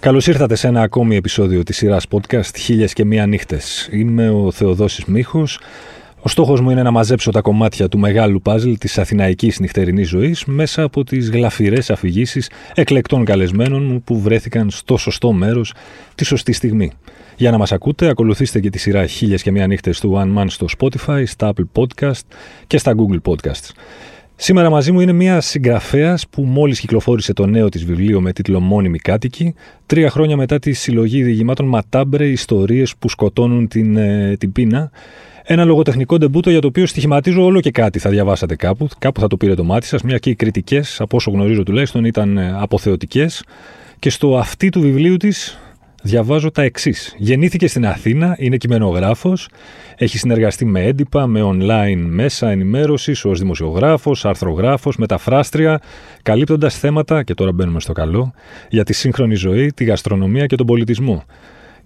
Καλώς ήρθατε σε ένα ακόμη επεισόδιο της σειράς podcast «Χίλιες και μία νύχτες». Είμαι ο Θεοδόσης Μίχος. Ο στόχος μου είναι να μαζέψω τα κομμάτια του μεγάλου παζλ της αθηναϊκής νυχτερινής ζωής μέσα από τις γλαφυρές αφηγήσεις εκλεκτών καλεσμένων μου που βρέθηκαν στο σωστό μέρος τη σωστή στιγμή. Για να μας ακούτε, ακολουθήστε και τη σειρά «Χίλιες και μία νύχτες» του One Man στο Spotify, στα Apple Podcast και στα Google Podcasts. Σήμερα μαζί μου είναι μια συγγραφέας που μόλις κυκλοφόρησε το νέο της βιβλίο με τίτλο Μόνιμη κάτοικη, τρία χρόνια μετά τη συλλογή διηγημάτων Ματάμπρε Ιστορίες που σκοτώνουν την, ε, την πείνα. Ένα λογοτεχνικό ντεμπούτο για το οποίο στοιχηματίζω όλο και κάτι θα διαβάσατε κάπου. Κάπου θα το πήρε το μάτι σας, μια και οι κριτικές, από όσο γνωρίζω τουλάχιστον, ήταν ε, αποθεωτικές. Και στο αυτή του βιβλίου της διαβάζω τα εξής. Γεννήθηκε στην Αθήνα, είναι κειμενογράφος, έχει συνεργαστεί με έντυπα, με online μέσα ενημέρωσης, ως δημοσιογράφος, αρθρογράφος, μεταφράστρια, καλύπτοντας θέματα, και τώρα μπαίνουμε στο καλό, για τη σύγχρονη ζωή, τη γαστρονομία και τον πολιτισμό.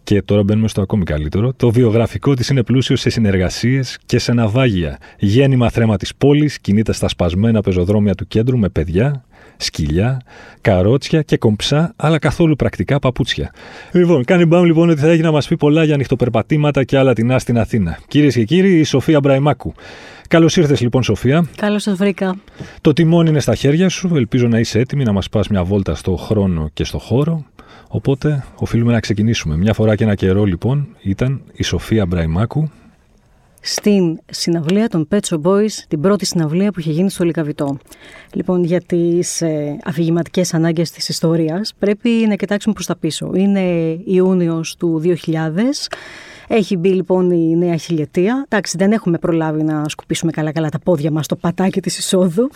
Και τώρα μπαίνουμε στο ακόμη καλύτερο. Το βιογραφικό της είναι πλούσιο σε συνεργασίες και σε ναυάγια. Γέννημα θρέμα της πόλης, κινείται στα σπασμένα πεζοδρόμια του κέντρου με παιδιά, σκυλιά, καρότσια και κομψά, αλλά καθόλου πρακτικά παπούτσια. Λοιπόν, κάνει μπαμ λοιπόν ότι θα έχει να μας πει πολλά για νυχτοπερπατήματα και άλλα την στην Αθήνα. Κυρίες και κύριοι, η Σοφία Μπραϊμάκου. Καλώς ήρθες λοιπόν, Σοφία. Καλώς σας βρήκα. Το τιμόνι είναι στα χέρια σου. Ελπίζω να είσαι έτοιμη να μας πας μια βόλτα στο χρόνο και στο χώρο. Οπότε οφείλουμε να ξεκινήσουμε. Μια φορά και ένα καιρό λοιπόν ήταν η Σοφία Μπραϊμάκου, στην συναυλία των Pet Shop Boys, την πρώτη συναυλία που είχε γίνει στο Λικαβιτό. Λοιπόν, για τις ε, αφηγηματικές ανάγκες της ιστορίας, πρέπει να κοιτάξουμε προς τα πίσω. Είναι Ιούνιος του 2000. Έχει μπει λοιπόν η νέα χιλιετία. Εντάξει, δεν έχουμε προλάβει να σκουπίσουμε καλά-καλά τα πόδια μας στο πατάκι της εισόδου.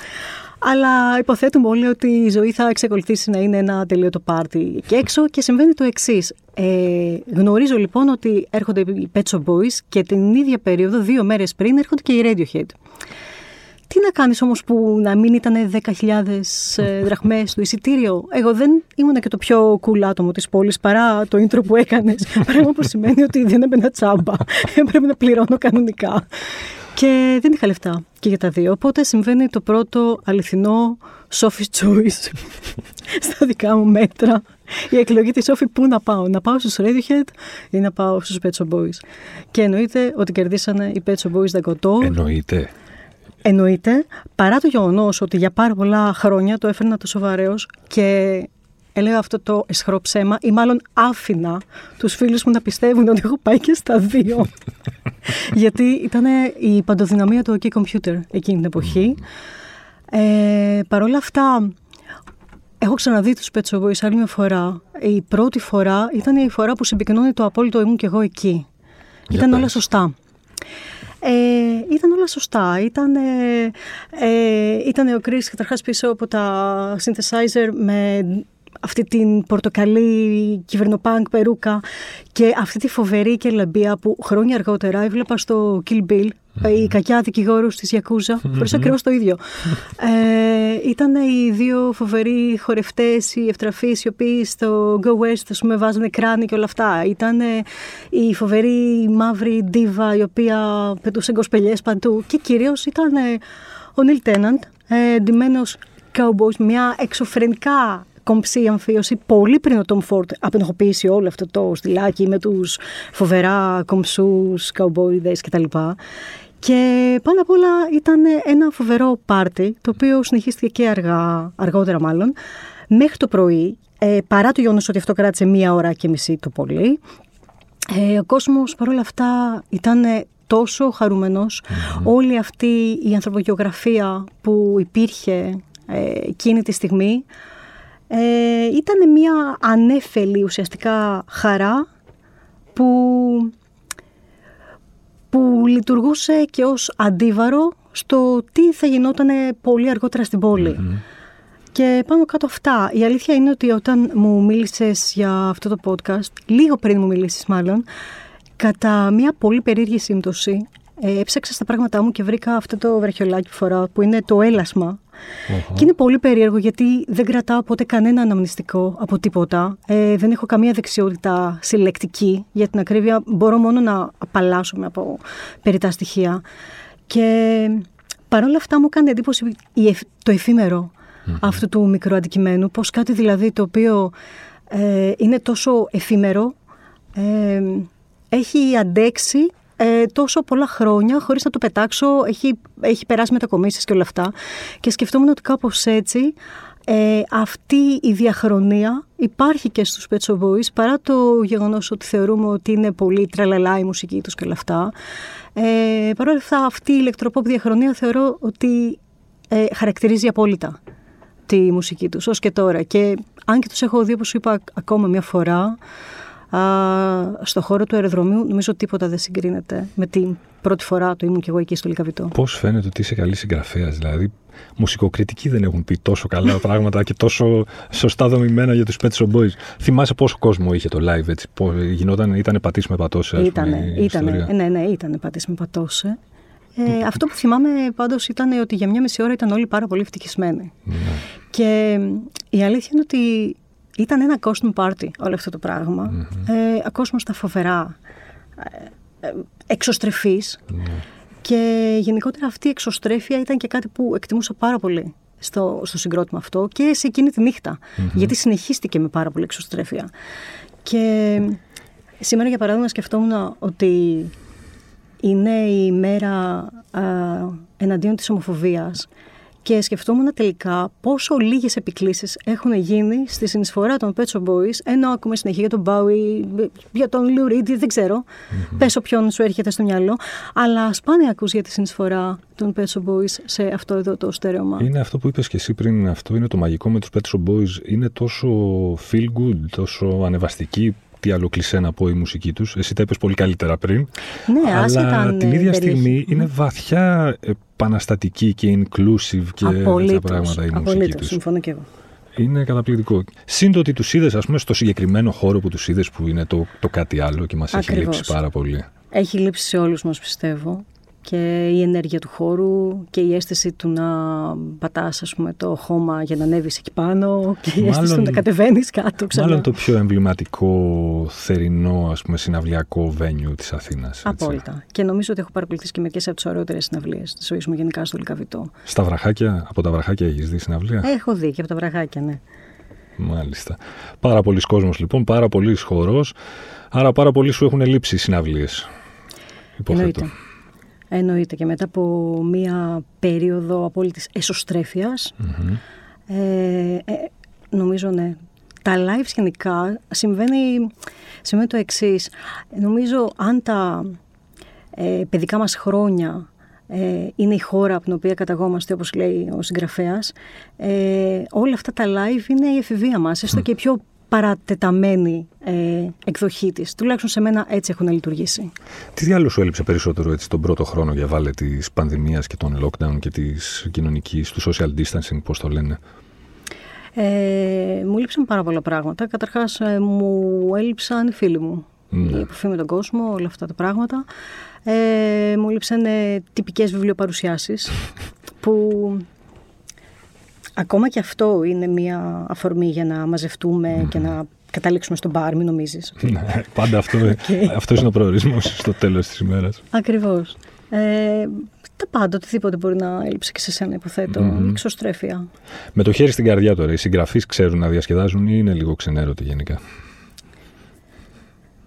Αλλά υποθέτουμε όλοι ότι η ζωή θα εξακολουθήσει να είναι ένα τελείωτο πάρτι εκεί έξω και συμβαίνει το εξής. Ε, γνωρίζω λοιπόν ότι έρχονται οι Pet Shop Boys και την ίδια περίοδο, δύο μέρες πριν, έρχονται και οι Radiohead. Τι να κάνεις όμως που να μην ήταν 10.000 ε, δραχμές το εισιτήριο; Εγώ δεν ήμουν και το πιο cool άτομο της πόλης παρά το intro που έκανες. Πράγμα που σημαίνει ότι δεν έμπαινα τσάμπα. Έπρεπε να πληρώνω κανονικά. Και δεν είχα λεφτά και για τα δύο. Οπότε συμβαίνει το πρώτο αληθινό Sophie's Choice στα δικά μου μέτρα. Η εκλογή της Sophie πού να πάω; Να πάω στους Radiohead ή να πάω στους Pet Shop Boys; Και εννοείται ότι κερδίσανε οι Pet Shop Boys Δαγκωτό. Εννοείται. Εννοείται, παρά το γεγονός ότι για πάρα πολλά χρόνια το έφερνα τόσο βαρέω και έλεγα αυτό το εσχρό ψέμα ή μάλλον άφηνα τους φίλους μου να πιστεύουν ότι έχω πάει και στα δύο. Γιατί ήταν η παντοδυναμία του OK Computer εκείνη την εποχή. Ε, Παρ' όλα αυτά, έχω ξαναδεί τους Pet Shop Boys άλλη μια φορά. Η πρώτη φορά ήταν η φορά που συμπυκνώνει το απόλυτο ήμουν και εγώ εκεί. ήταν όλα σωστά. Ε, ήταν όλα σωστά. Ήταν, ε, ε, ήταν ο Chris καταρχάς πίσω από τα synthesizer με αυτή την πορτοκαλί κυβερνοπάνκ περούκα και αυτή τη φοβερή κελαμπία που χρόνια αργότερα έβλεπα στο Kill Bill η κακιά δικηγόρου της Γιακούζα, φορέ ακριβώς το ίδιο. Ε, ήταν οι δύο φοβεροί χορευτές, οι ευτραφείς, οι οποίοι στο Go West, ας πούμε, βάζανε κράνη και όλα αυτά. Ήταν η φοβερή μαύρη ντίβα, η οποία πετούσε γκοσπελιές παντού. Και κυρίως ήταν ο Νίλ Τέναντ, ντυμένος cowboys, μια εξωφρενικά κομψή αμφίωση πολύ πριν ο Τόμ Φόρτ απενοχοποιήσει όλο αυτό το στυλάκι με τους φοβερά κομψούς, καουμπόιδες κτλ. Και πάνω απ' όλα ήταν ένα φοβερό πάρτι, το οποίο συνεχίστηκε και αργά, αργότερα μάλλον, μέχρι το πρωί, ε, παρά το γεγονός ότι αυτό κράτησε μία ώρα και μισή το πολύ. Ε, ο κόσμος παρόλα αυτά ήταν τόσο Όλη αυτή η ανθρωπογεωγραφία που υπήρχε ε, εκείνη τη στιγμή ε, ήταν μια ανέφελη ουσιαστικά χαρά που, που λειτουργούσε και ως αντίβαρο στο τι θα γινόταν πολύ αργότερα στην πολη Και πάνω κάτω αυτά. Η αλήθεια είναι ότι όταν μου μίλησες για αυτό το podcast, λίγο πριν μου μιλήσεις μάλλον, κατά μια πολύ περίεργη σύμπτωση, ε, έψαξα στα πράγματά μου και βρήκα αυτό το βραχιολάκι που φοράω, που είναι το ελασμα και είναι πολύ περίεργο γιατί δεν κρατάω ποτέ κανένα αναμνηστικό από τίποτα. Ε, δεν έχω καμία δεξιότητα συλλεκτική. Για την ακρίβεια μπορώ μόνο να απαλλάσσομαι από περιτά στοιχεία. Και παρόλα αυτά μου κάνει εντύπωση το εφημερο αυτού του μικρού αντικειμένου. Πώς κάτι δηλαδή το οποίο Ε, είναι τόσο εφήμερο. Ε, έχει αντέξει ε, τόσο πολλά χρόνια χωρίς να το πετάξω. Έχει, έχει περάσει μετακομίσεις και όλα αυτά. Και σκεφτόμουν ότι κάπως έτσι ε, αυτή η διαχρονία υπάρχει και στους Pet Shop Boys παρά το γεγονός ότι θεωρούμε ότι είναι πολύ τραλαλά η μουσική τους και όλα αυτά. Ε, Παρ' όλα αυτά αυτή η ηλεκτροπόπ διαχρονία θεωρώ ότι ε, χαρακτηρίζει απόλυτα τη μουσική τους ως και τώρα. Και αν και τους έχω δει όπως σου είπα ακόμα μια φορά α, στο χώρο του αεροδρομίου νομίζω τίποτα δεν συγκρίνεται με την πρώτη φορά το ήμουν και εγώ εκεί στο Λικαβιτό. Πώς φαίνεται ότι είσαι καλής συγγραφέας, δηλαδή μουσικοκριτικοί δεν έχουν πει τόσο καλά πράγματα και τόσο σωστά δομημένα για τους Pet Shop Boys. Θυμάσαι πόσο κόσμο είχε το live έτσι, γινόταν, ήταν πατήσει με πατώσε. Ήτανε, ήτανε, ναι, ναι, ήταν πατήσει με πατώσε. Ε, αυτό που θυμάμαι πάντως ήταν ότι για μια μισή ώρα ήταν όλοι πάρα πολύ ευτυχισμένοι. Ναι. Και η αλήθεια είναι ότι ήταν ένα costume party όλο αυτό το πράγμα. Mm-hmm. Ε, κόσμος στα φοβερά, ε, ε εξωστρεφής. Ναι. Και γενικότερα αυτή η εξωστρέφεια ήταν και κάτι που εκτιμούσα πάρα πολύ στο, στο συγκρότημα αυτό και σε εκείνη τη νυχτα Γιατί συνεχίστηκε με πάρα πολύ εξωστρέφεια. Και σήμερα, για παράδειγμα, σκεφτόμουν ότι είναι η μέρα α, εναντίον της ομοφοβίας και σκεφτόμουν τελικά πόσο λίγες επικλήσεις έχουν γίνει στη συνεισφορά των Pet Shop Boys, ενώ ακούμε συνεχεία για τον Bowie, για τον Lou Reed, δεν ξέρω, mm-hmm. πες όποιον σου έρχεται στο μυαλό, αλλά σπάνια ακούς για τη συνεισφορά των Pet Shop Boys σε αυτό εδώ το στερεώμα. Είναι αυτό που είπες και εσύ πριν, αυτό είναι το μαγικό με τους Pet Shop Boys, είναι τόσο feel good, τόσο ανεβαστική, τι άλλο κλεισέ να πω η μουσική τους. Εσύ τα είπες πολύ καλύτερα πριν. Ναι, αλλά την ίδια στιγμή είναι βαθιά επαναστατική και inclusive και απολύτως, τα πράγματα η μουσική απολύτως, τους. συμφωνώ και εγώ. Είναι καταπληκτικό. Συν το ότι τους είδες, ας πούμε, στο συγκεκριμένο χώρο που τους είδες, που είναι το, το κάτι άλλο και μας έχει λείψει πάρα πολύ. Έχει λείψει σε όλους μας, πιστεύω και η ενέργεια του χώρου και η αίσθηση του να πατάς ας πούμε, το χώμα για να ανέβεις εκεί πάνω και η αίσθηση του να κατεβαίνεις κάτω ξανά. Μάλλον το πιο εμβληματικό θερινό ας πούμε, συναυλιακό βένιου της Αθήνας. Απόλυτα. Και νομίζω ότι έχω παρακολουθήσει και μερικές από τις ωραιότερες συναυλίες της ζωής μου γενικά στο Λικαβιτό. Στα βραχάκια, από τα βραχάκια έχεις δει συναυλία; Έχω δει και από τα βραχάκια, ναι. Μάλιστα. Πάρα πολλοί κόσμος λοιπόν, πάρα πολλοί χορός, άρα πάρα πολλοί σου έχουν λείψει οι συναυλίες. Υποθέτω. Εννοείται. Εννοείται και μετά από μία περίοδο απόλυτης ε, ε, νομίζω ναι. Τα lives γενικά συμβαίνει, συμβαίνει το εξής. Νομίζω αν τα ε, παιδικά μας χρόνια ε, είναι η χώρα από την οποία καταγόμαστε όπως λέει ο συγγραφέας, ε, όλα αυτά τα live είναι η εφηβεία μας, έστω και η πιο παρατεταμένη ε, εκδοχή της. Τουλάχιστον σε μένα έτσι έχουν λειτουργήσει. Τι διάλογο σου έλειψε περισσότερο έτσι, τον πρώτο χρόνο για βάλε της πανδημίας και των lockdown και της κοινωνικής, του social distancing, πώς το λένε; Ε, μου έλειψαν πάρα πολλά πράγματα. Καταρχάς ε, μου έλειψαν οι φίλοι μου. Ναι. Η επαφή με τον κόσμο, όλα αυτά τα πράγματα. Ε, μου έλειψαν ε, τυπικές βιβλιοπαρουσιάσεις που Ακόμα και αυτό είναι μια αφορμή για να μαζευτούμε και να καταλήξουμε στον μπαρ, μην νομίζεις. Ναι, πάντα αυτό, okay. αυτός είναι ο προορισμός στο τέλος της ημέρας. Ακριβώς. Ε, τα πάντα, οτιδήποτε μπορεί να έλειψε και σε σένα, υποθέτω. Mm. Εξωστρέφεια. Με το χέρι στην καρδιά τώρα, οι συγγραφείς ξέρουν να διασκεδάζουν ή είναι λίγο ξενέρωτοι γενικά;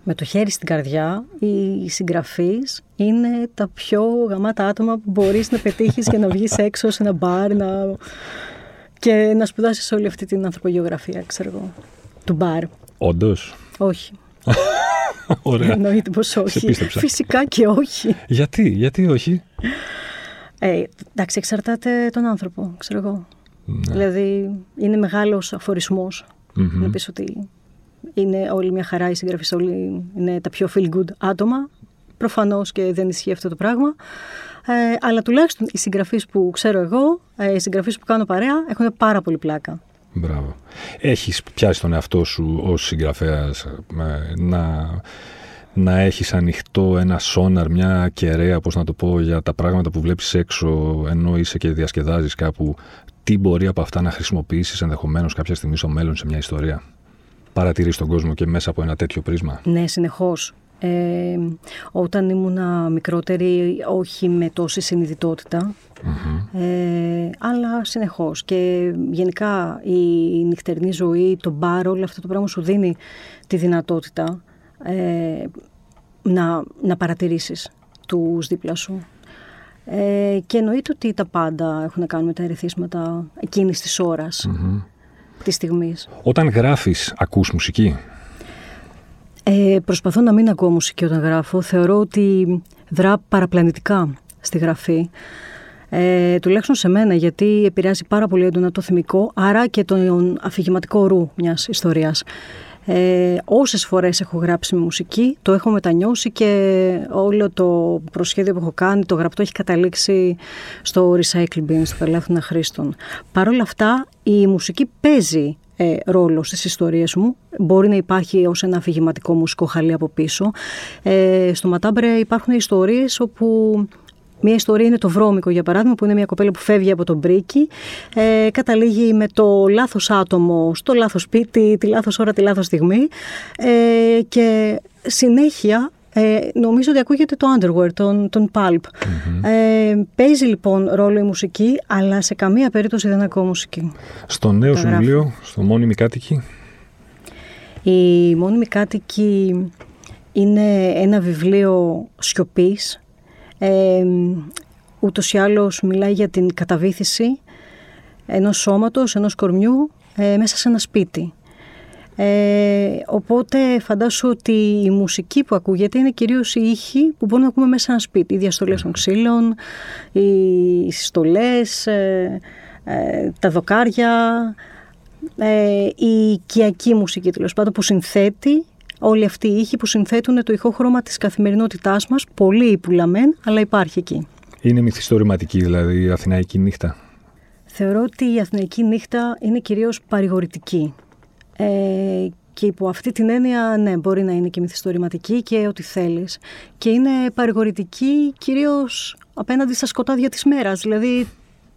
Με το χέρι στην καρδιά, οι συγγραφείς είναι τα πιο γαμάτα άτομα που μπορείς να πετύχεις και να βγεις έξω σε ένα μπαρ, να και να σπουδάσεις όλη αυτή την ανθρωπογεωγραφία, ξέρω εγώ, του μπαρ. Όντως. Όχι. Ωραία. Εννοείται πως όχι. Φυσικά και όχι. Γιατί, γιατί όχι; Ε, εντάξει, εξαρτάται τον άνθρωπο, ξέρω εγώ. Ναι. Δηλαδή, είναι μεγάλος αφορισμός mm-hmm. να πεις ότι είναι όλη μια χαρά οι συγγραφείς, όλοι είναι τα πιο feel good άτομα. Προφανώς και δεν ισχύει αυτό το πράγμα. Ε, αλλά τουλάχιστον οι συγγραφείς που ξέρω εγώ, ε, οι συγγραφείς που κάνω παρέα, έχουν πάρα πολύ πλάκα. Μπράβο. Έχεις πιάσει τον εαυτό σου ως συγγραφέας ε, να, να έχεις ανοιχτό ένα σόναρ, μια κεραία, πώς να το πω, για τα πράγματα που βλέπεις έξω, ενώ είσαι και διασκεδάζεις κάπου. Τι μπορεί από αυτά να χρησιμοποιήσεις ενδεχομένως κάποια στιγμή στο μέλλον σε μια ιστορία; Παρατηρείς τον κόσμο και μέσα από ένα τέτοιο πρίσμα; Ναι, συνεχώς. Ε, όταν ήμουν μικρότερη, όχι με τόση Ε, αλλά συνεχώς. Και γενικά η νυχτερινή ζωή, το μπαρ, όλο αυτό το πράγμα σου δίνει τη δυνατότητα ε, να, να παρατηρήσεις τους δίπλα σου. Ε, και εννοείται ότι τα πάντα έχουν να κάνουν με τα ερεθίσματα εκείνης της ώρας, mm της στιγμής. Όταν γράφεις, ακούς μουσική; Ε, προσπαθώ να μην ακούω μουσική όταν γράφω. Θεωρώ ότι δρά παραπλανητικά στη γραφή. Ε, τουλάχιστον σε μένα, γιατί επηρεάζει πάρα πολύ έντονα το θυμικό, άρα και τον αφηγηματικό ρου μιας ιστορίας. Ε, όσες φορές έχω γράψει με μουσική, το έχω μετανιώσει και όλο το προσχέδιο που έχω κάνει, το γραπτό έχει καταλήξει στο recycle bin, στο καλάθινα χρήστων. Παρ' όλα αυτά, η μουσική παίζει ε, ρόλο στις ιστορίες μου. Μπορεί να υπάρχει ως ένα αφηγηματικό μουσικό χαλί από πίσω. Ε, στο Ματάμπρε υπάρχουν ιστορίες όπου Μία ιστορία είναι το Βρώμικο, για παράδειγμα, που είναι μια κοπέλα που φεύγει από τον Μπρίκι. Ε, καταλήγει με το λάθος άτομο στο λάθος σπίτι, τη λάθος ώρα, τη λάθος στιγμή. Ε, και συνέχεια ε, νομίζω ότι ακούγεται το Underwear, τον, τον Pulp. Ε, παίζει λοιπόν ρόλο η μουσική, αλλά σε καμία περίπτωση δεν ακούω μουσική. Στο νέο σου βιβλίο, στο Μόνιμη Κάτοικη. Η Μόνιμη Κάτοικη είναι ένα βιβλίο σιωπής. Ε, ούτως ή άλλως μιλάει για την καταβήθηση ενός σώματος, ενός κορμιού ε, μέσα σε ένα σπίτι. Ε, οπότε φαντάσου ότι η μουσική που ακούγεται είναι κυρίως οι ήχοι που μπορούμε να ακούμε μέσα σε ένα σπίτι. Οι διαστολές των ξύλων, οι συστολές, ε, ε, τα δοκάρια, ε, η οικιακή μουσική τέλος πάντων που συνθέτει όλοι αυτοί οι ήχοι που συνθέτουν το ηχόχρωμα της καθημερινότητάς μας, πολύ υπουλαμέν, αλλά υπάρχει εκεί. Είναι μυθιστορηματική δηλαδή η Αθηναϊκή νύχτα. Θεωρώ ότι η Αθηναϊκή νύχτα είναι κυρίως παρηγορητική. Ε, και υπό αυτή την έννοια, ναι, μπορεί να είναι και μυθιστορηματική και ό,τι θέλεις. Και είναι παρηγορητική κυρίως απέναντι στα σκοτάδια της μέρας, δηλαδή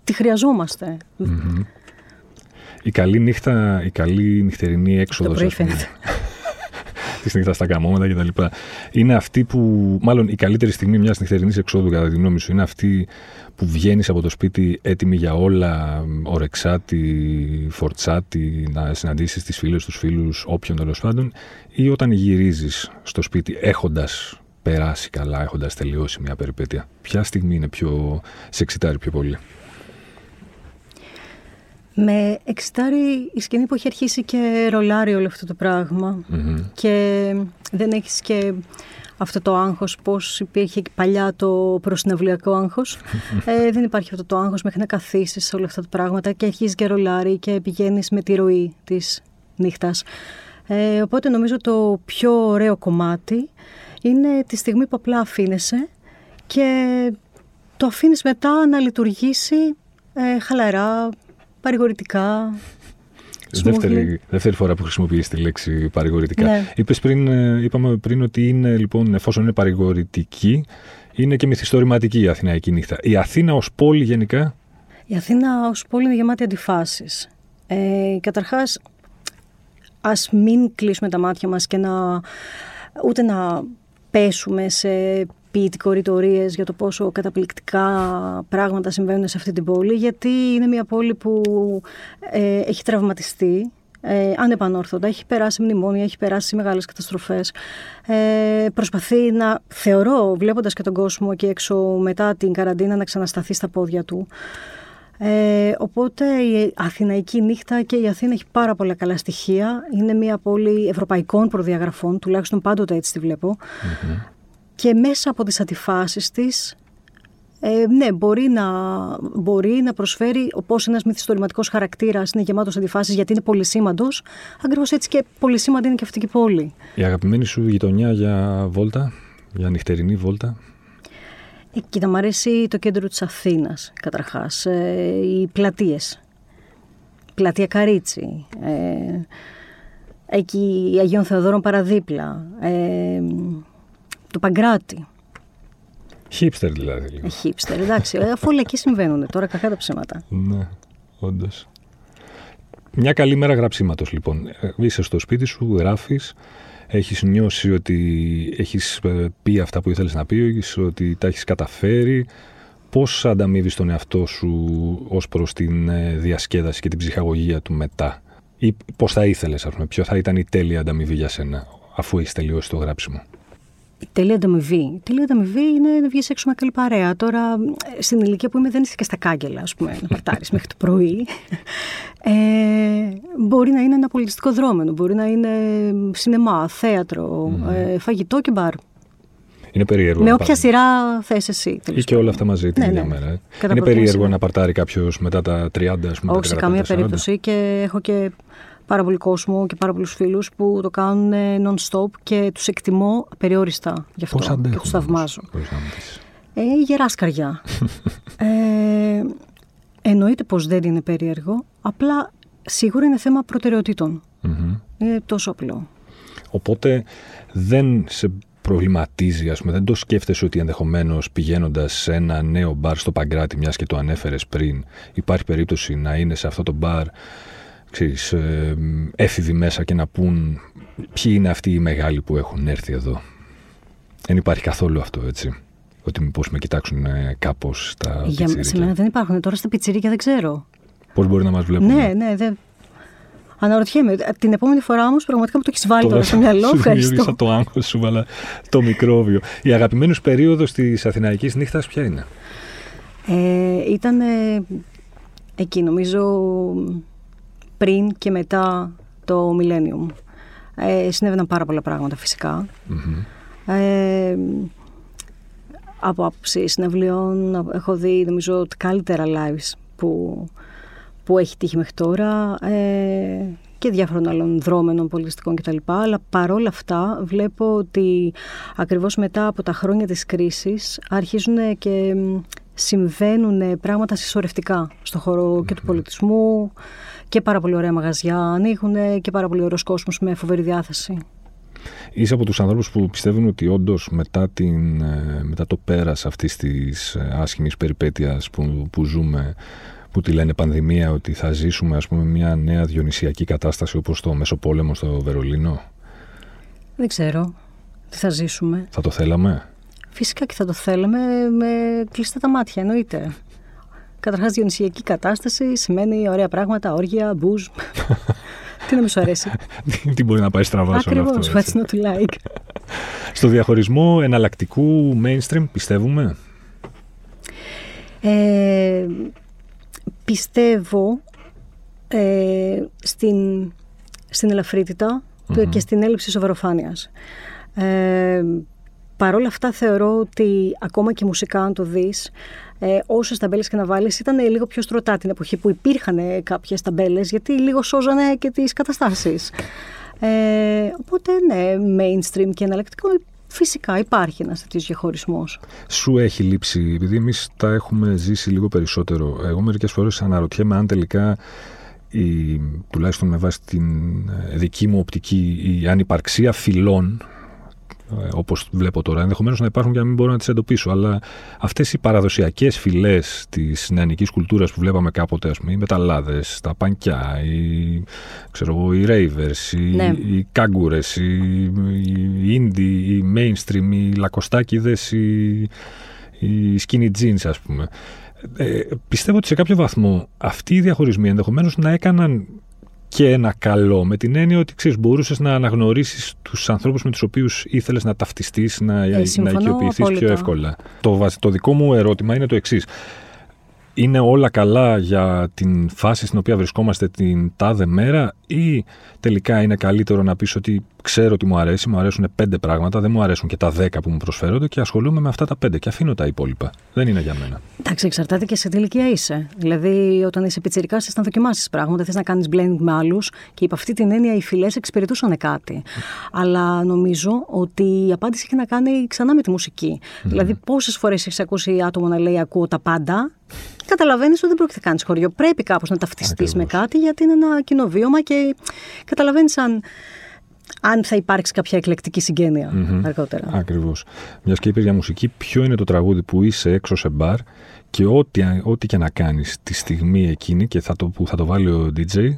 τη χρειαζόμαστε. Η καλή νύχτα, η καλή νυχτερινή έξοδος. Το πρωί τη νύχτα στα καμώματα κτλ. Είναι αυτή που, μάλλον η καλύτερη στιγμή μιας νυχτερινής εξόδου, κατά τη γνώμη σου, είναι αυτή που βγαίνεις από το σπίτι έτοιμη για όλα, ορεξάτη, φορτσάτη, να συναντήσεις τις φίλες, τους φίλους, όποιον τέλος πάντων, ή όταν γυρίζεις στο σπίτι έχοντας περάσει καλά, έχοντας τελειώσει μια περιπέτεια. Ποια στιγμή είναι πιο. σε εξητάρει πιο πολύ; Με εξητάρει η σκηνή που έχει αρχίσει και ρολάρει όλο αυτό το πραγμα και δεν έχεις και αυτό το άγχος, πώς υπήρχε παλιά το προσυναυλιακό άγχος. ε, δεν υπάρχει αυτό το άγχος μέχρι να καθίσεις όλα αυτά τα πράγματα και αρχίζεις και ρολάρει και πηγαίνεις με τη ροή της νύχτας. Ε, οπότε νομίζω το πιο ωραίο κομμάτι είναι τη στιγμή που απλά αφήνεσαι και το αφήνεις μετά να λειτουργήσει ε, χαλαρά, παρηγορητικά. Δεύτερη, δεύτερη φορά που χρησιμοποιείς τη λέξη παρηγορητικά. Ναι. Είπες πριν, ε, είπαμε πριν ότι είναι, λοιπόν, εφόσον είναι παρηγορητική, είναι και μυθιστορηματική η Αθηναϊκή νύχτα. Η Αθήνα ως πόλη γενικά; Η Αθήνα ως πόλη είναι γεμάτη αντιφάσεις. Ε, καταρχάς, ας μην κλείσουμε τα μάτια μας και να ούτε να πέσουμε σε ποιητικορητορίε για το πόσο καταπληκτικά πράγματα συμβαίνουν σε αυτή την πόλη, γιατί είναι μια πόλη που ε, έχει τραυματιστεί ε, ανεπανόρθωτα, έχει περάσει μνημόνια, έχει περάσει μεγάλες καταστροφές. Ε, προσπαθεί να, θεωρώ, βλέποντας και τον κόσμο εκεί έξω μετά την καραντίνα, να ξανασταθεί στα πόδια του. Ε, οπότε η Αθηναϊκή νύχτα και η Αθήνα έχει πάρα πολλά καλά στοιχεία. Είναι μια πόλη ευρωπαϊκών προδιαγραφών, τουλάχιστον πάντοτε έτσι τη βλέπω και μέσα από τις αντιφάσεις της ε, ναι, μπορεί να, μπορεί να προσφέρει όπως ένας μυθιστορηματικός χαρακτήρας είναι γεμάτος αντιφάσεις γιατί είναι πολυσήμαντος. Ακριβώς έτσι και πολυσήμαντη είναι και αυτή η πόλη. Η αγαπημένη σου γειτονιά για βόλτα, για νυχτερινή βόλτα; Ε, κοίτα, μου αρέσει το κέντρο της Αθήνας καταρχάς. Ε, οι πλατείες. Πλατεία Καρίτσι. Ε, εκεί η Αγίων Θεοδόρων παραδίπλα. Ε, του Παγκράτη. Χίπστερ δηλαδή. Λίγο. Χίπστερ, εντάξει. Ε, αφού όλα εκεί συμβαίνουν τώρα, κακά τα ψέματα. Ναι, όντως. Μια καλή μέρα γραψίματος λοιπόν. Ε, είσαι στο σπίτι σου, γράφεις, έχεις νιώσει ότι έχεις ε, πει αυτά που ήθελες να πεις, ότι τα έχεις καταφέρει. Πώς ανταμείβεις τον εαυτό σου ως προς την ε, διασκέδαση και την ψυχαγωγία του μετά; Ή πώς θα ήθελες, ας πούμε, ποιο θα ήταν η τέλεια ανταμοιβή για σένα αφού έχεις τελειώσει το γράψιμο; Η τέλεια ανταμοιβή. Η τέλεια ανταμοιβή είναι να βγεις έξω με καλή παρέα. Τώρα, στην ηλικία που είμαι, δεν είσαι και στα κάγκελα, ας πούμε, να παρτάρει μέχρι το πρωί. Ε, μπορεί να είναι ένα πολιτιστικό δρόμενο, μπορεί να είναι σινεμά, θέατρο, ε, φαγητό και μπαρ. Είναι περίεργο. Με όποια σειρά θες εσύ. Ή και όλα αυτά μαζί την ναι, ίδια ναι. μέρα. Ε. Είναι περίεργο να παρτάρει κάποιος μετά τα 30, ας πούμε. Όχι, σε καμία περίπτωση. Και έχω και πάρα πολύ κόσμο και πάρα πολλούς φίλους που το κάνουν non-stop και τους εκτιμώ περιόριστα γι' αυτό. Πώς αντέχουν, και τους θαυμάζω. Ε, γεράς σκαριά. ε, εννοείται πως δεν είναι περίεργο. Απλά σίγουρα είναι θέμα Είναι τόσο απλό. Οπότε δεν σε προβληματίζει, ας πούμε, δεν το σκέφτεσαι ότι ενδεχομένως πηγαίνοντας σε ένα νέο μπαρ στο Παγκράτη, μιας και το ανέφερες πριν, υπάρχει περίπτωση να είναι σε αυτό το μπαρ ξέρεις, ε, έφηβοι μέσα και να πούν ποιοι είναι αυτοί οι μεγάλοι που έχουν έρθει εδώ. Δεν υπάρχει καθόλου αυτό, έτσι. Ότι μήπως με κοιτάξουν ε, κάπως στα Για, Σε μένα δεν υπάρχουν. Τώρα στα πιτσιρίκια δεν ξέρω. Πώς μπορεί να μας βλέπουν. Ναι, ναι. Δεν... Αναρωτιέμαι. Την επόμενη φορά όμως πραγματικά μου το έχεις βάλει τώρα στο μυαλό. Ευχαριστώ. το άγχος σου, αλλά το μικρόβιο. Η αγαπημένη σου περίοδος της Αθηναϊκής νύχτας ποια είναι; Ε, ήταν εκεί, νομίζω, πριν και μετά το Millennium. Ε, συνέβαιναν πάρα πολλά πράγματα Ε, από άποψη συναυλιών έχω δει νομίζω τα καλύτερα lives που, που έχει τύχει μέχρι τώρα ε, και διάφορων άλλων δρόμενων πολιτιστικών κτλ. Αλλά παρόλα αυτά βλέπω ότι ακριβώς μετά από τα χρόνια της κρίσης αρχίζουν και συμβαίνουν πράγματα συσσωρευτικά στο χώρο και του πολιτισμού και πάρα πολύ ωραία μαγαζιά ανοίγουν και πάρα πολύ ωραίος κόσμος με φοβερή διάθεση. Είσαι από τους ανθρώπους που πιστεύουν ότι όντως μετά, την, ε, μετά το πέρας αυτής της ε, άσχημης περιπέτειας που, που ζούμε που τη λένε πανδημία ότι θα ζήσουμε ας πούμε μια νέα διονυσιακή κατάσταση όπως το Μεσοπόλεμο στο Βερολίνο; Δεν ξέρω. Τι θα ζήσουμε; Θα το θέλαμε; Φυσικά και θα το θέλαμε με κλειστά τα μάτια, εννοείται. Καταρχάς, διονυσιακή κατάσταση σημαίνει ωραία πράγματα, όργια, μπουζ. Τι να μην σου αρέσει; Τι μπορεί να πάει στραβά σε αυτό. Ακριβώ, what's not to like. Στο διαχωρισμό εναλλακτικού mainstream πιστεύουμε; Ε, πιστεύω ε, στην, στην ελαφρυτητα και στην έλλειψη σοβαροφάνειας. Ε, Παρ' όλα αυτά θεωρώ ότι ακόμα και μουσικά αν το δεις, ε, όσες ταμπέλες και να βάλεις ήταν λίγο πιο στρωτά την εποχή που υπήρχαν κάποιες ταμπέλες γιατί λίγο σώζανε και τις καταστάσεις. Ε, οπότε ναι, mainstream και εναλλακτικό Φυσικά υπάρχει ένας τέτοιος διαχωρισμός. Σου έχει λείψει, επειδή εμείς τα έχουμε ζήσει λίγο περισσότερο. Εγώ μερικές φορές αναρωτιέμαι αν τελικά η, τουλάχιστον με βάση την ε, δική μου οπτική η ανυπαρξία φυλών ε, όπως βλέπω τώρα. Ενδεχομένως να υπάρχουν και να μην μπορώ να τις εντοπίσω. Αλλά αυτές οι παραδοσιακές φυλές της νεανικής κουλτούρας που βλέπαμε κάποτε, ας πούμε, οι μεταλλάδες, τα πανκιά, οι, ξέρω, οι ravers, οι, ναι. οι κάγκουρες, οι, οι indie, οι mainstream, οι λακοστάκιδε, οι, οι skinny jeans, ας πούμε. Ε, πιστεύω ότι σε κάποιο βαθμό αυτοί οι διαχωρισμοί ενδεχομένως να έκαναν και ένα καλό. Με την έννοια ότι ξέρεις, μπορούσες να αναγνωρίσεις τους ανθρώπους με τους οποίους ήθελες να ταυτιστείς, να, ε, να οικειοποιηθείς πιο εύκολα. Το, το δικό μου ερώτημα είναι το εξής. Είναι όλα καλά για την φάση στην οποία βρισκόμαστε την τάδε μέρα ή τελικά είναι καλύτερο να πεις ότι ξέρω ότι μου αρέσει, μου αρέσουν πέντε πράγματα, δεν μου αρέσουν και τα δέκα που μου προσφέρονται και ασχολούμαι με αυτά τα πέντε και αφήνω τα υπόλοιπα. Δεν είναι για μένα. Εντάξει, εξαρτάται και σε τι ηλικία είσαι. Δηλαδή, όταν είσαι πιτσυρικά, θες να δοκιμάσεις πράγματα, θες να κάνεις blending με άλλους και υπ' αυτή την έννοια οι φυλέ εξυπηρετούσαν κάτι. Αλλά νομίζω ότι η απάντηση έχει να κάνει ξανά με τη μουσική. Δηλαδή, πόσες φορές έχεις ακούσει άτομο να λέει Ακούω τα πάντα καταλαβαίνεις ότι δεν πρόκειται να κάνει χωριό. Πρέπει κάπως να ταυτιστείς με κάτι, γιατί είναι ένα κοινό βίωμα και καταλαβαίνεις αν, αν θα υπάρξει κάποια εκλεκτική συγγένεια mm-hmm. αργότερα. Ακριβώς. Μιας και είπε για μουσική, ποιο είναι το τραγούδι που είσαι έξω σε μπαρ και ό,τι, ό,τι και να κάνεις τη στιγμή εκείνη και θα το, που θα το βάλει ο DJ,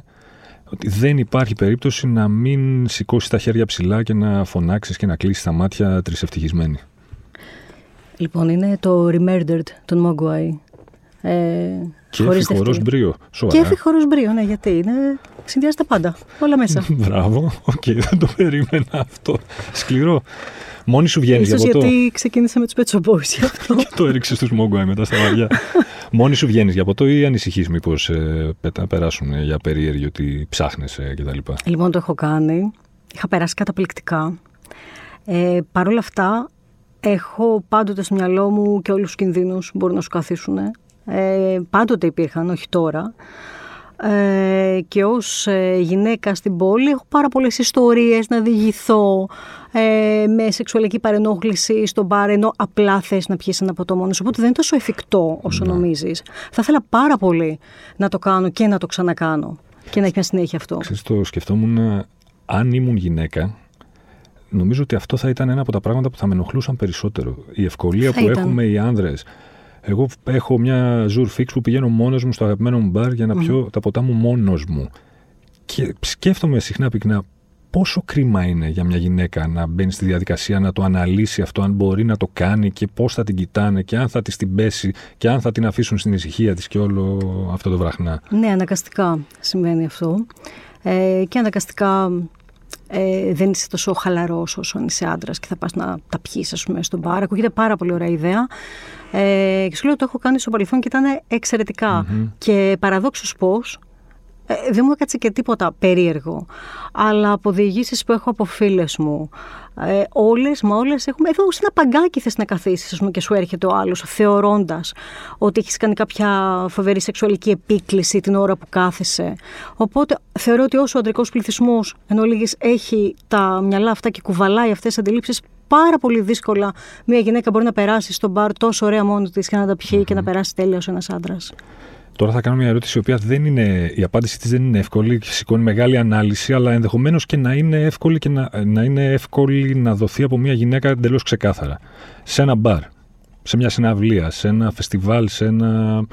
ότι δεν υπάρχει περίπτωση να μην σηκώσει τα χέρια ψηλά και να φωνάξεις και να κλείσεις τα μάτια τρισευτυχισμένη. Λοιπόν, είναι το Remurdered των Mogwai. Ε, και χορός μπρίο. Σοβαρά. Και χορός μπρίο, ναι, γιατί είναι. Συνδυάζει τα πάντα. Όλα μέσα. Μπράβο. OK, okay, δεν το περίμενα αυτό. Σκληρό. Μόνη σου βγαίνεις για ποτό; γιατί ξεκίνησα με τους Pet Shop Boys γι' αυτό. και το έριξες στους Mogwai μετά στα βαριά. Μόνη σου βγαίνεις για ποτό ή ανησυχείς μήπως ε, περάσουν για περίεργη ότι ψάχνεσαι κτλ. Λοιπόν, το έχω κάνει. Είχα περάσει καταπληκτικά. Ε, Παρ' όλα αυτά, έχω πάντοτε στο μυαλό μου και όλους τους κινδύνους που μπορούν να σου καθίσουν. Ε, πάντοτε υπήρχαν, όχι τώρα. Ε, και ως ε, γυναίκα στην πόλη έχω πάρα πολλές ιστορίες να διηγηθώ ε, με σεξουαλική παρενόχληση στο μπαρ ενώ απλά θες να πιεις ένα ποτό μόνος οπότε δεν είναι τόσο εφικτό όσο ναι. νομίζεις θα ήθελα πάρα πολύ να το κάνω και να το ξανακάνω και να έχει μια συνέχεια αυτό Ξέρεις το σκεφτόμουν αν ήμουν γυναίκα νομίζω ότι αυτό θα ήταν ένα από τα πράγματα που θα με ενοχλούσαν περισσότερο. Η ευκολία που έχουμε οι άνδρες. Εγώ έχω μια ζουρ φίξ που πηγαίνω μόνος μου στο αγαπημένο μου μπαρ για να πιω τα ποτά μου μόνος μου. Και σκέφτομαι συχνά πυκνά πόσο κρίμα είναι για μια γυναίκα να μπαίνει στη διαδικασία να το αναλύσει αυτό, αν μπορεί να το κάνει και πώς θα την κοιτάνε και αν θα της την πέσει και αν θα την αφήσουν στην ησυχία της και όλο αυτό το βραχνά. Ναι, αναγκαστικά συμβαίνει αυτό. Ε, και αναγκαστικά ε, δεν είσαι τόσο χαλαρός όσο αν είσαι άντρας και θα πας να τα πιεις, ας πούμε, στον μπαρ. Ακούγεται πάρα πολύ ωραία ιδέα. Ε, και σου λέω το έχω κάνει στο παρελθόν και ήταν Και παραδόξως πώς, ε, δεν μου έκατσε και τίποτα περίεργο. Αλλά από διηγήσεις που έχω από φίλες μου, ε, όλες, μα όλες έχουμε. Εδώ σε ένα παγκάκι θες να καθίσεις, ας πούμε, και σου έρχεται ο άλλος, θεωρώντας ότι έχεις κάνει κάποια φοβερή σεξουαλική επίκληση την ώρα που κάθεσαι. Οπότε θεωρώ ότι όσο ο αντρικός πληθυσμός εν ολίγης έχει τα μυαλά αυτά και κουβαλάει αυτές τις αντιλήψεις, πάρα πολύ δύσκολα μια γυναίκα μπορεί να περάσει στον μπαρ τόσο ωραία μόνο της και να τα πιει και να περάσει τέλεια ω ένας άντρας. Τώρα θα κάνω μια ερώτηση η οποία δεν είναι, η απάντησή της δεν είναι εύκολη και σηκώνει μεγάλη ανάλυση, αλλά ενδεχομένως και να είναι εύκολη και να, να είναι εύκολη να δοθεί από μια γυναίκα εντελώς ξεκάθαρα. Σε ένα μπαρ, σε μια συναυλία, σε ένα φεστιβάλ, σε ένα,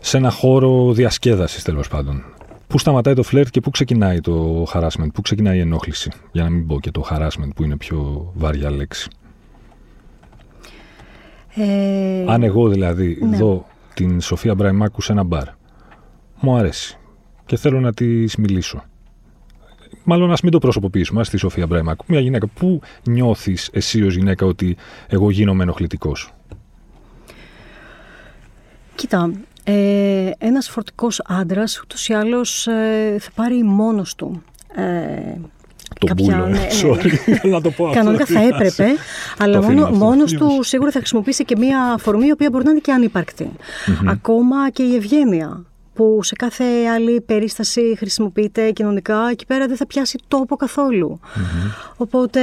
σε ένα χώρο διασκέδασης τέλος πάντων. Πού σταματάει το φλερτ και πού ξεκινάει το harassment, πού ξεκινάει η ενόχληση, για να μην πω και το harassment που είναι πιο βάρια λέξη. Ε... Αν εγώ δηλαδή ναι. δω την Σοφία Μπραϊμάκου σε ένα μπαρ. Μου αρέσει και θέλω να της μιλήσω. Μάλλον ας μην το προσωποποιήσουμε, στη Σοφία Μπραϊμάκου. Μια γυναίκα. Πού νιώθεις εσύ ως γυναίκα ότι εγώ γίνομαι ενοχλητικός; Κοίτα, ε, ένας φορτικός άντρας ούτως ή άλλως ε, θα πάρει μόνος του ε, το κάποια, μπούλο, ναι, ναι, ναι. να το πω Κανονικά θα έπρεπε, αλλά μόνο, μόνος τους σίγουρα θα χρησιμοποιήσει και μια αφορμή η οποία μπορεί να είναι και ανυπαρκτη Ακόμα και η ευγένεια που σε κάθε άλλη περίσταση χρησιμοποιείται κοινωνικά, εκεί πέρα δεν θα πιάσει τόπο Οπότε,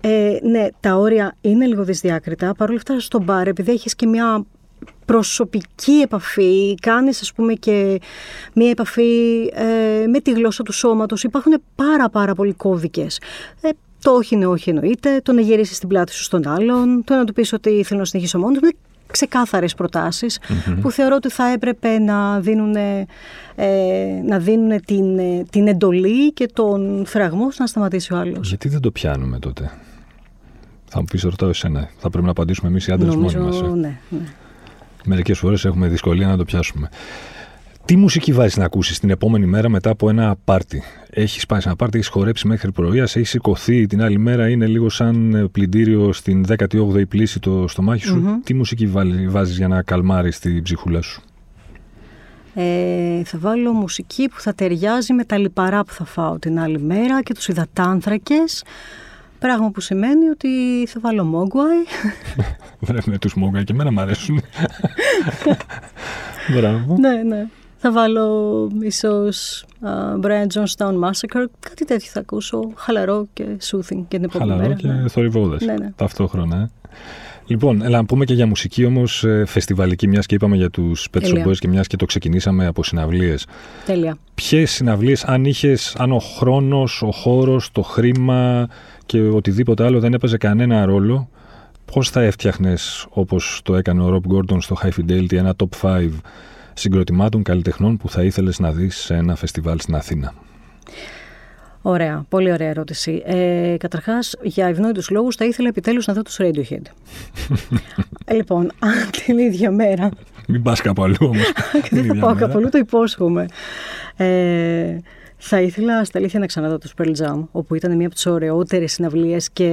ε, ναι, τα όρια είναι λίγο δυσδιάκριτα. Παρ' όλα αυτά στο μπαρ, επειδή έχεις και μια προσωπική επαφή, κάνεις ας πούμε και μία επαφή ε, με τη γλώσσα του σώματος. Υπάρχουν πάρα πάρα πολλοί κώδικες. Ε, το όχι είναι όχι εννοείται, το να γυρίσεις την πλάτη σου στον άλλον, το να του πεις ότι θέλω να συνεχίσω μόνος μου, ξεκάθαρες που θεωρώ ότι θα έπρεπε να δίνουν, ε, να δίνουν την, την εντολή και τον φραγμό να σταματήσει ο άλλος. Γιατί δεν το πιάνουμε τότε; Θα μου πεις ρωτάω εσένα. Θα πρέπει να απαντήσουμε εμείς οι άντρες μόνοι μας. Ε. Ναι, ναι. Μερικές φορέ έχουμε δυσκολία να το πιάσουμε. Τι μουσική βάζεις να ακούσεις την επόμενη μέρα μετά από ένα πάρτι; Έχεις πάει σε ένα πάρτι, έχεις χορέψει μέχρι πρωίας, έχεις σηκωθεί την άλλη μέρα, είναι λίγο σαν πλυντήριο στην 18η πλήση το στομάχι σου. Τι μουσική βάζεις για να καλμάρεις την ψυχούλα σου; Ε, θα βάλω μουσική που θα ταιριάζει με τα λιπαρά που θα φάω την άλλη μέρα και τους υδατάνθρακες Πράγμα που σημαίνει ότι θα βάλω Mogwai. Βρε τους Mogwai και εμένα μου αρέσουν. Μπράβο. Ναι, ναι. Θα βάλω ίσως uh, Brian Johnstown Massacre. Κάτι τέτοιο θα ακούσω. Χαλαρό και soothing και την επόμενη Χαλαρό μέρα. και ναι. θορυβόδες. Ναι, ναι. Ταυτόχρονα. Ε. Λοιπόν, έλα να πούμε και για μουσική όμως ε, φεστιβαλική, μιας και είπαμε για τους Pet Shop Boys και μιας και το ξεκινήσαμε από συναυλίες. Τέλεια. Ποιες συναυλίες, αν είχες, αν ο χρόνος, ο χώρος, το χρήμα και οτιδήποτε άλλο δεν έπαιζε κανένα ρόλο, πώς θα έφτιαχνες όπως το έκανε ο Rob Gordon στο High Fidelity ένα top 5 συγκροτημάτων καλλιτεχνών που θα ήθελες να δεις σε ένα φεστιβάλ στην Αθήνα; Ωραία, πολύ ωραία ερώτηση. Ε, Καταρχάς, για ευνόητους λόγους, θα ήθελα επιτέλους να δω τους Radiohead. ε, λοιπόν, αν την ίδια μέρα. Μην πας κάπου αλλού όμως. Δεν θα πάω κάπου αλλού, το υπόσχομαι. Ε, θα ήθελα στα αλήθεια να ξαναδώ τους Pearl Jam, όπου ήταν μία από τις ωραιότερες συναυλίες και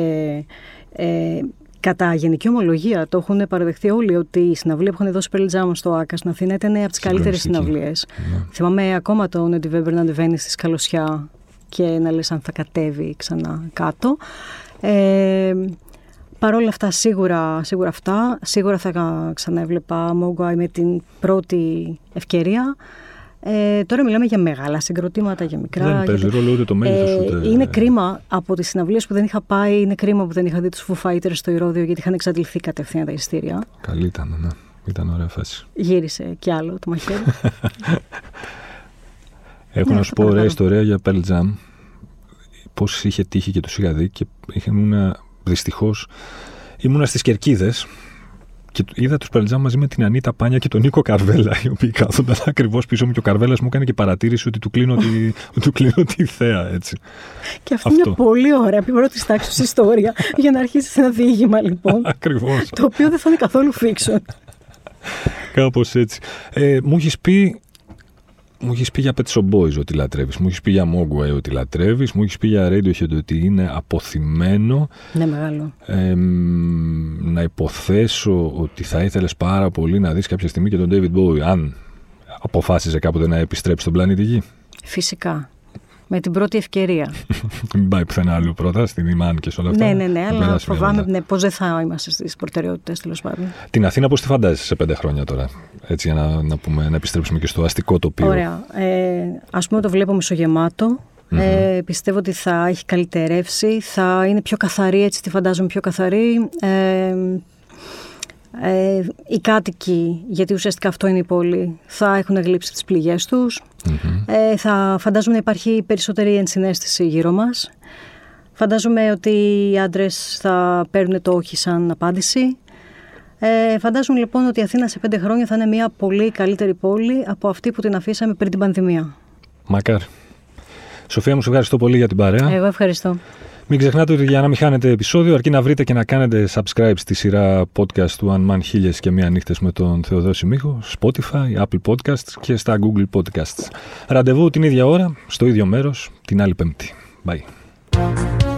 ε, Κατά γενική ομολογία, το έχουν παραδεχτεί όλοι ότι η συναυλία που έχουν δώσει Pearl Jam στο Άκας στην Αθήνα ήταν από τις καλύτερες συναυλίες. Ναι. Θυμάμαι ακόμα τον Eddie Weber να ανεβαίνει στη σκαλωσιά και να λες αν θα κατέβει ξανά κάτω. Ε, Παρ' όλα αυτά, σίγουρα, σίγουρα αυτά. Σίγουρα θα ξαναέβλεπα Mogwai με την πρώτη ευκαιρία. Ε, τώρα μιλάμε για μεγάλα συγκροτήματα, για μικρά. Δεν παίζει ρόλο ούτε το μέγεθος. Ε, Είναι κρίμα από τις συναυλίες που δεν είχα πάει, είναι κρίμα που δεν είχα δει τους Foo Fighters στο Ηρώδιο γιατί είχαν εξαντληθεί κατευθείαν τα ειστήρια. Καλή ήταν, ναι. Ήταν ωραία φάση. Γύρισε κι άλλο το μαχαίρι. Έχω ναι, να σου πω ωραία ιστορία για Pearl Jam. Πώς είχε τύχει και του είχα δει και ήμουν δυστυχώς. Ήμουνα στις κερκίδες και είδα τους Pearl μαζί με την Ανίτα Πάνια και τον Νίκο Καρβέλα, οι οποίοι κάθονταν ακριβώς πίσω μου και ο Καρβέλας μου έκανε και παρατήρηση ότι του κλείνω τη, του κλείνω τη θέα, έτσι. Και αυτή είναι μια πολύ ωραία πρώτη τάξη ιστορία για να αρχίσεις ένα διήγημα, λοιπόν. Ακριβώς. Το οποίο δεν θα είναι καθόλου fiction. Κάπως έτσι. Ε, μου έχεις πει μου έχεις πει για Pet Shop Boys ότι λατρεύεις. Μου έχεις πει για Mogwai ότι λατρεύεις. Μου έχεις πει για Radiohead ότι είναι αποθυμένο. Ναι, μεγάλο. Ε, να υποθέσω ότι θα ήθελες πάρα πολύ να δεις κάποια στιγμή και τον David Bowie, αν αποφάσιζε κάποτε να επιστρέψει στον πλανήτη Γη. Φυσικά με την πρώτη ευκαιρία. Μην πάει πουθενά άλλο πρώτα, στην Ιμάν και σε όλα αυτά. Ναι, ναι, ναι, αλλά φοβάμαι ναι, πώ δεν θα είμαστε στις προτεραιότητες τέλος πάντων. Την Αθήνα, πώς τη φαντάζεσαι σε πέντε χρόνια τώρα, έτσι για να, να, πούμε, να επιστρέψουμε και στο αστικό τοπίο; Ωραία. Ε, Α πούμε, το βλέπω μισογεμάτο. Mm-hmm. Ε, πιστεύω ότι θα έχει καλυτερεύσει, θα είναι πιο καθαρή, έτσι τη φαντάζομαι πιο καθαρή. Ε, ε, οι κάτοικοι, γιατί ουσιαστικά αυτό είναι η πόλη, θα έχουν γλύψει τις πληγές τους. Ε, θα φαντάζομαι να υπάρχει περισσότερη ενσυναίσθηση γύρω μας. Φαντάζομαι ότι οι άντρες θα παίρνουν το όχι σαν απάντηση. Ε, φαντάζομαι λοιπόν ότι η Αθήνα σε πέντε χρόνια θα είναι μια πολύ καλύτερη πόλη από αυτή που την αφήσαμε πριν την πανδημία. Μακάρι. Σοφία μου, σε ευχαριστώ πολύ για την παρέα. Εγώ ευχαριστώ. Μην ξεχνάτε ότι για να μην χάνετε επεισόδιο, αρκεί να βρείτε και να κάνετε subscribe στη σειρά podcast του Αν Man Χίλιες και Μία Νύχτες με τον Θεοδόση Μίχο, Spotify, Apple Podcasts και στα Google Podcasts. Ραντεβού την ίδια ώρα, στο ίδιο μέρος, την άλλη Πέμπτη. Bye.